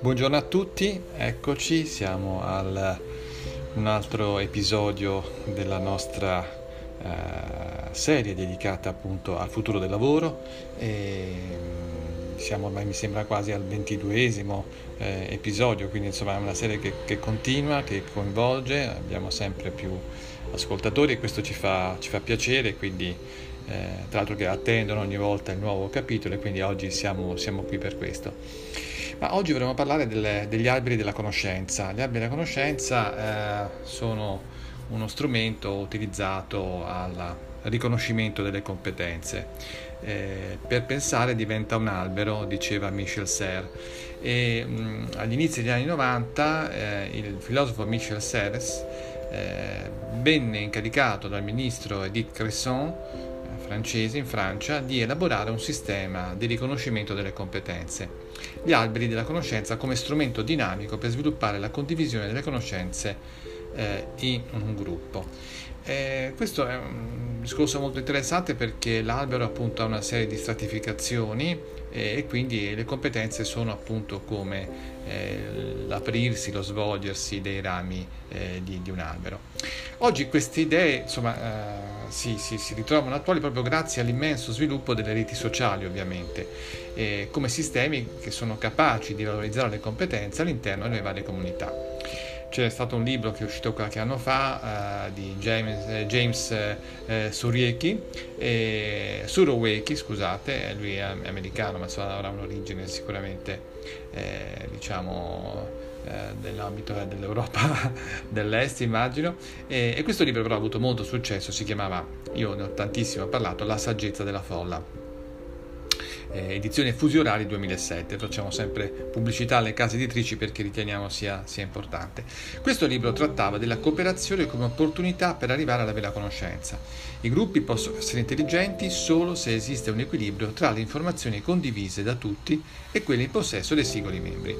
Buongiorno a tutti, eccoci, siamo al un altro episodio della nostra uh, serie dedicata appunto al futuro del lavoro. E, mm, siamo ormai mi sembra quasi al ventiduesimo eh, episodio, quindi insomma è una serie che, che, continua, che coinvolge, abbiamo sempre più ascoltatori e questo ci fa, ci fa piacere, quindi eh, tra l'altro che attendono ogni volta il nuovo capitolo e quindi oggi siamo, siamo qui per questo. Ma oggi vorremmo parlare delle, degli alberi della conoscenza. Gli alberi della conoscenza eh, sono uno strumento utilizzato al riconoscimento delle competenze. Eh, per pensare diventa un albero, diceva Michel Serres. E, mh, agli inizi degli anni 90 eh, il filosofo Michel Serres eh, venne incaricato dal ministro Edith Cresson francese in Francia di elaborare un sistema di riconoscimento delle competenze, gli alberi della conoscenza come strumento dinamico per sviluppare la condivisione delle conoscenze eh, in un gruppo. Eh, questo è un discorso molto interessante perché l'albero appunto ha una serie di stratificazioni eh, e quindi le competenze sono appunto come eh, l'aprirsi, lo svolgersi dei rami eh, di, di, un albero. Oggi queste idee insomma, eh, si, si, si, ritrovano attuali proprio grazie all'immenso sviluppo delle reti sociali ovviamente, come sistemi che sono capaci di valorizzare le competenze all'interno delle varie comunità. C'è stato un libro che è uscito qualche anno fa uh, di James, eh, James eh, Surieki, eh, Suroweki, scusate, lui è americano ma avrà un'origine sicuramente eh, diciamo eh, nell'ambito dell'Europa dell'Est immagino. E, e questo libro però ha avuto molto successo, si chiamava, io ne ho tantissimo parlato, La saggezza della folla eh, edizione Fusiorari 2007. Facciamo sempre pubblicità alle case editrici perché riteniamo sia, sia importante. Questo libro trattava della cooperazione come opportunità per arrivare alla vera conoscenza. I gruppi possono essere intelligenti solo se esiste un equilibrio tra le informazioni condivise da tutti e quelle in possesso dei singoli membri.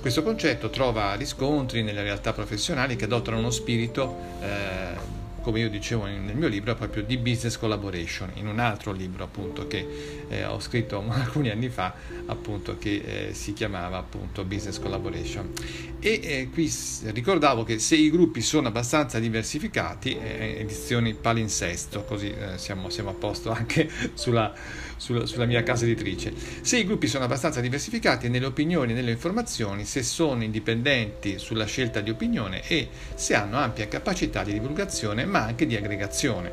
Questo concetto trova riscontri nelle realtà professionali che adottano uno spirito eh, come io dicevo nel mio libro, proprio di business collaboration, in un altro libro appunto che eh, ho scritto alcuni anni fa, appunto che eh, si chiamava appunto business collaboration. E eh, qui ricordavo che se i gruppi sono abbastanza diversificati, eh, edizioni palinsesto, così eh, siamo, siamo, a posto anche sulla, sulla, sulla mia casa editrice, se i gruppi sono abbastanza diversificati nelle opinioni e nelle informazioni, se sono indipendenti sulla scelta di opinione e se hanno ampia capacità di divulgazione, ma anche di aggregazione.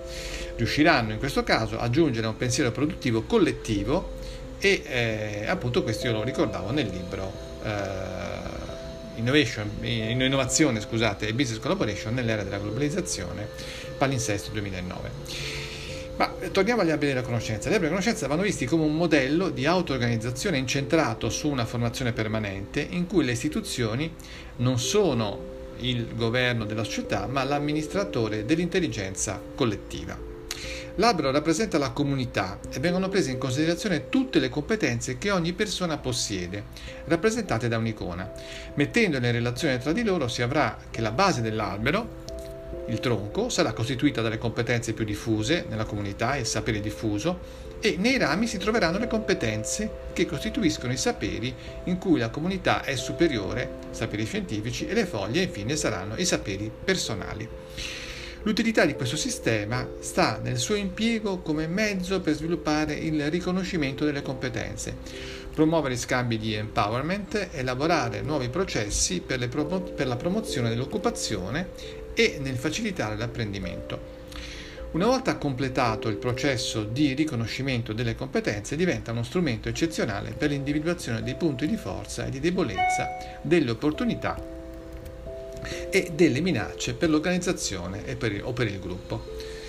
Riusciranno in questo caso a giungere a un pensiero produttivo collettivo e eh, appunto questo io lo ricordavo nel libro eh, Innovazione scusate, e Business Collaboration nell'era della globalizzazione, palinsesto 2009. Ma torniamo agli alberi della conoscenza. Gli alberi della conoscenza vanno visti come un modello di auto-organizzazione incentrato su una formazione permanente in cui le istituzioni non sono il governo della società, ma l'amministratore dell'intelligenza collettiva. L'albero rappresenta la comunità e vengono prese in considerazione tutte le competenze che ogni persona possiede, rappresentate da un'icona. Mettendole in relazione tra di loro si avrà che la base dell'albero, il tronco, sarà costituita dalle competenze più diffuse nella comunità, il sapere diffuso, e nei rami si troveranno le competenze che costituiscono i saperi in cui la comunità è superiore, saperi scientifici, e le foglie infine saranno i saperi personali. L'utilità di questo sistema sta nel suo impiego come mezzo per sviluppare il riconoscimento delle competenze, promuovere scambi di empowerment, elaborare nuovi processi per, promo- per la promozione dell'occupazione e nel facilitare l'apprendimento. Una volta completato il processo di riconoscimento delle competenze diventa uno strumento eccezionale per l'individuazione dei punti di forza e di debolezza, delle opportunità e delle minacce per l'organizzazione per o per il gruppo.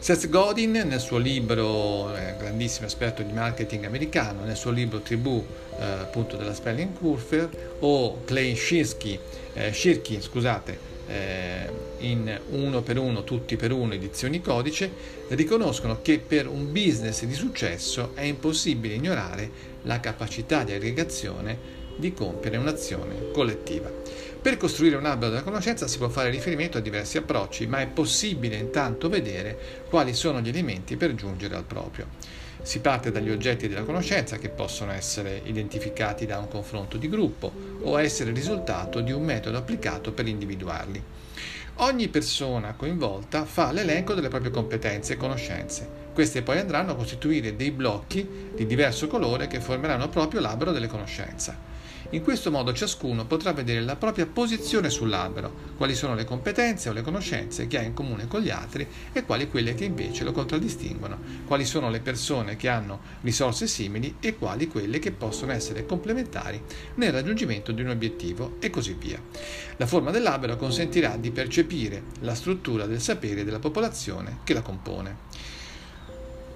Seth Godin, nel suo libro, eh, grandissimo esperto di marketing americano, nel suo libro Tribù eh, appunto della Spelling Curve, o Clay Shirky, eh, Shirky scusate, eh, in uno per uno, tutti per uno, edizioni codice, riconoscono che per un business di successo è impossibile ignorare la capacità di aggregazione di compiere un'azione collettiva. Per costruire un albero della conoscenza si può fare riferimento a diversi approcci, ma è possibile intanto vedere quali sono gli elementi per giungere al proprio. Si parte dagli oggetti della conoscenza che possono essere identificati da un confronto di gruppo o essere il risultato di un metodo applicato per individuarli. Ogni persona coinvolta fa l'elenco delle proprie competenze e conoscenze. Queste poi andranno a costituire dei blocchi di diverso colore che formeranno proprio l'albero delle conoscenze. In questo modo ciascuno potrà vedere la propria posizione sull'albero, quali sono le competenze o le conoscenze che ha in comune con gli altri e quali quelle che invece lo contraddistinguono, quali sono le persone che hanno risorse simili e quali quelle che possono essere complementari nel raggiungimento di un obiettivo e così via. La forma dell'albero consentirà di percepire la struttura del sapere della popolazione che la compone.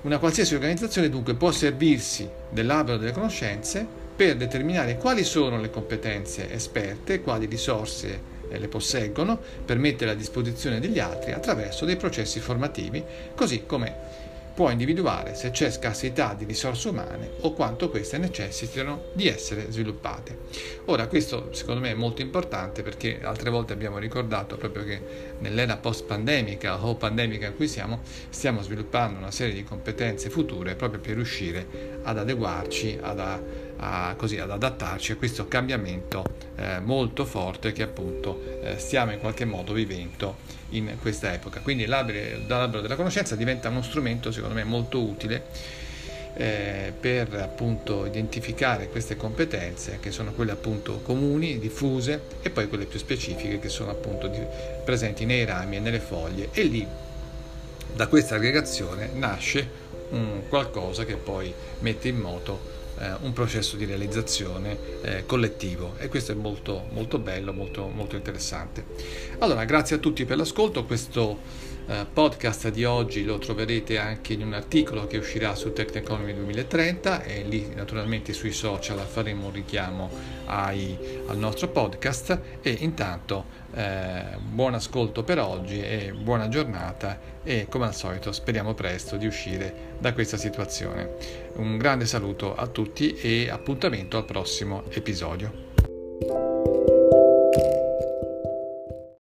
Una qualsiasi organizzazione dunque può servirsi dell'albero delle conoscenze per determinare quali sono le competenze esperte, quali risorse eh, le posseggono, per mettere a disposizione degli altri attraverso dei processi formativi, così come può individuare se c'è scarsità di risorse umane o quanto queste necessitano di essere sviluppate. Ora, questo secondo me è molto importante perché altre volte abbiamo ricordato proprio che nell'era post-pandemica o pandemica in cui siamo, stiamo sviluppando una serie di competenze future proprio per riuscire ad adeguarci, ad, a, così, ad adattarci a questo cambiamento eh, molto forte che appunto eh, stiamo in qualche modo vivendo in questa epoca. Quindi l'albero della conoscenza diventa uno strumento secondo me molto utile eh, per appunto identificare queste competenze che sono quelle appunto comuni, diffuse e poi quelle più specifiche che sono appunto di, presenti nei rami e nelle foglie e lì da questa aggregazione nasce qualcosa che poi mette in moto eh, un processo di realizzazione eh, collettivo e questo è molto, molto bello, molto, molto interessante. Allora, grazie a tutti per l'ascolto, questo podcast di oggi lo troverete anche in un articolo che uscirà su Techneconomy 2030 e lì naturalmente sui social faremo un richiamo ai, al nostro podcast e intanto eh, buon ascolto per oggi e buona giornata e come al solito speriamo presto di uscire da questa situazione. Un grande saluto a tutti e appuntamento al prossimo episodio.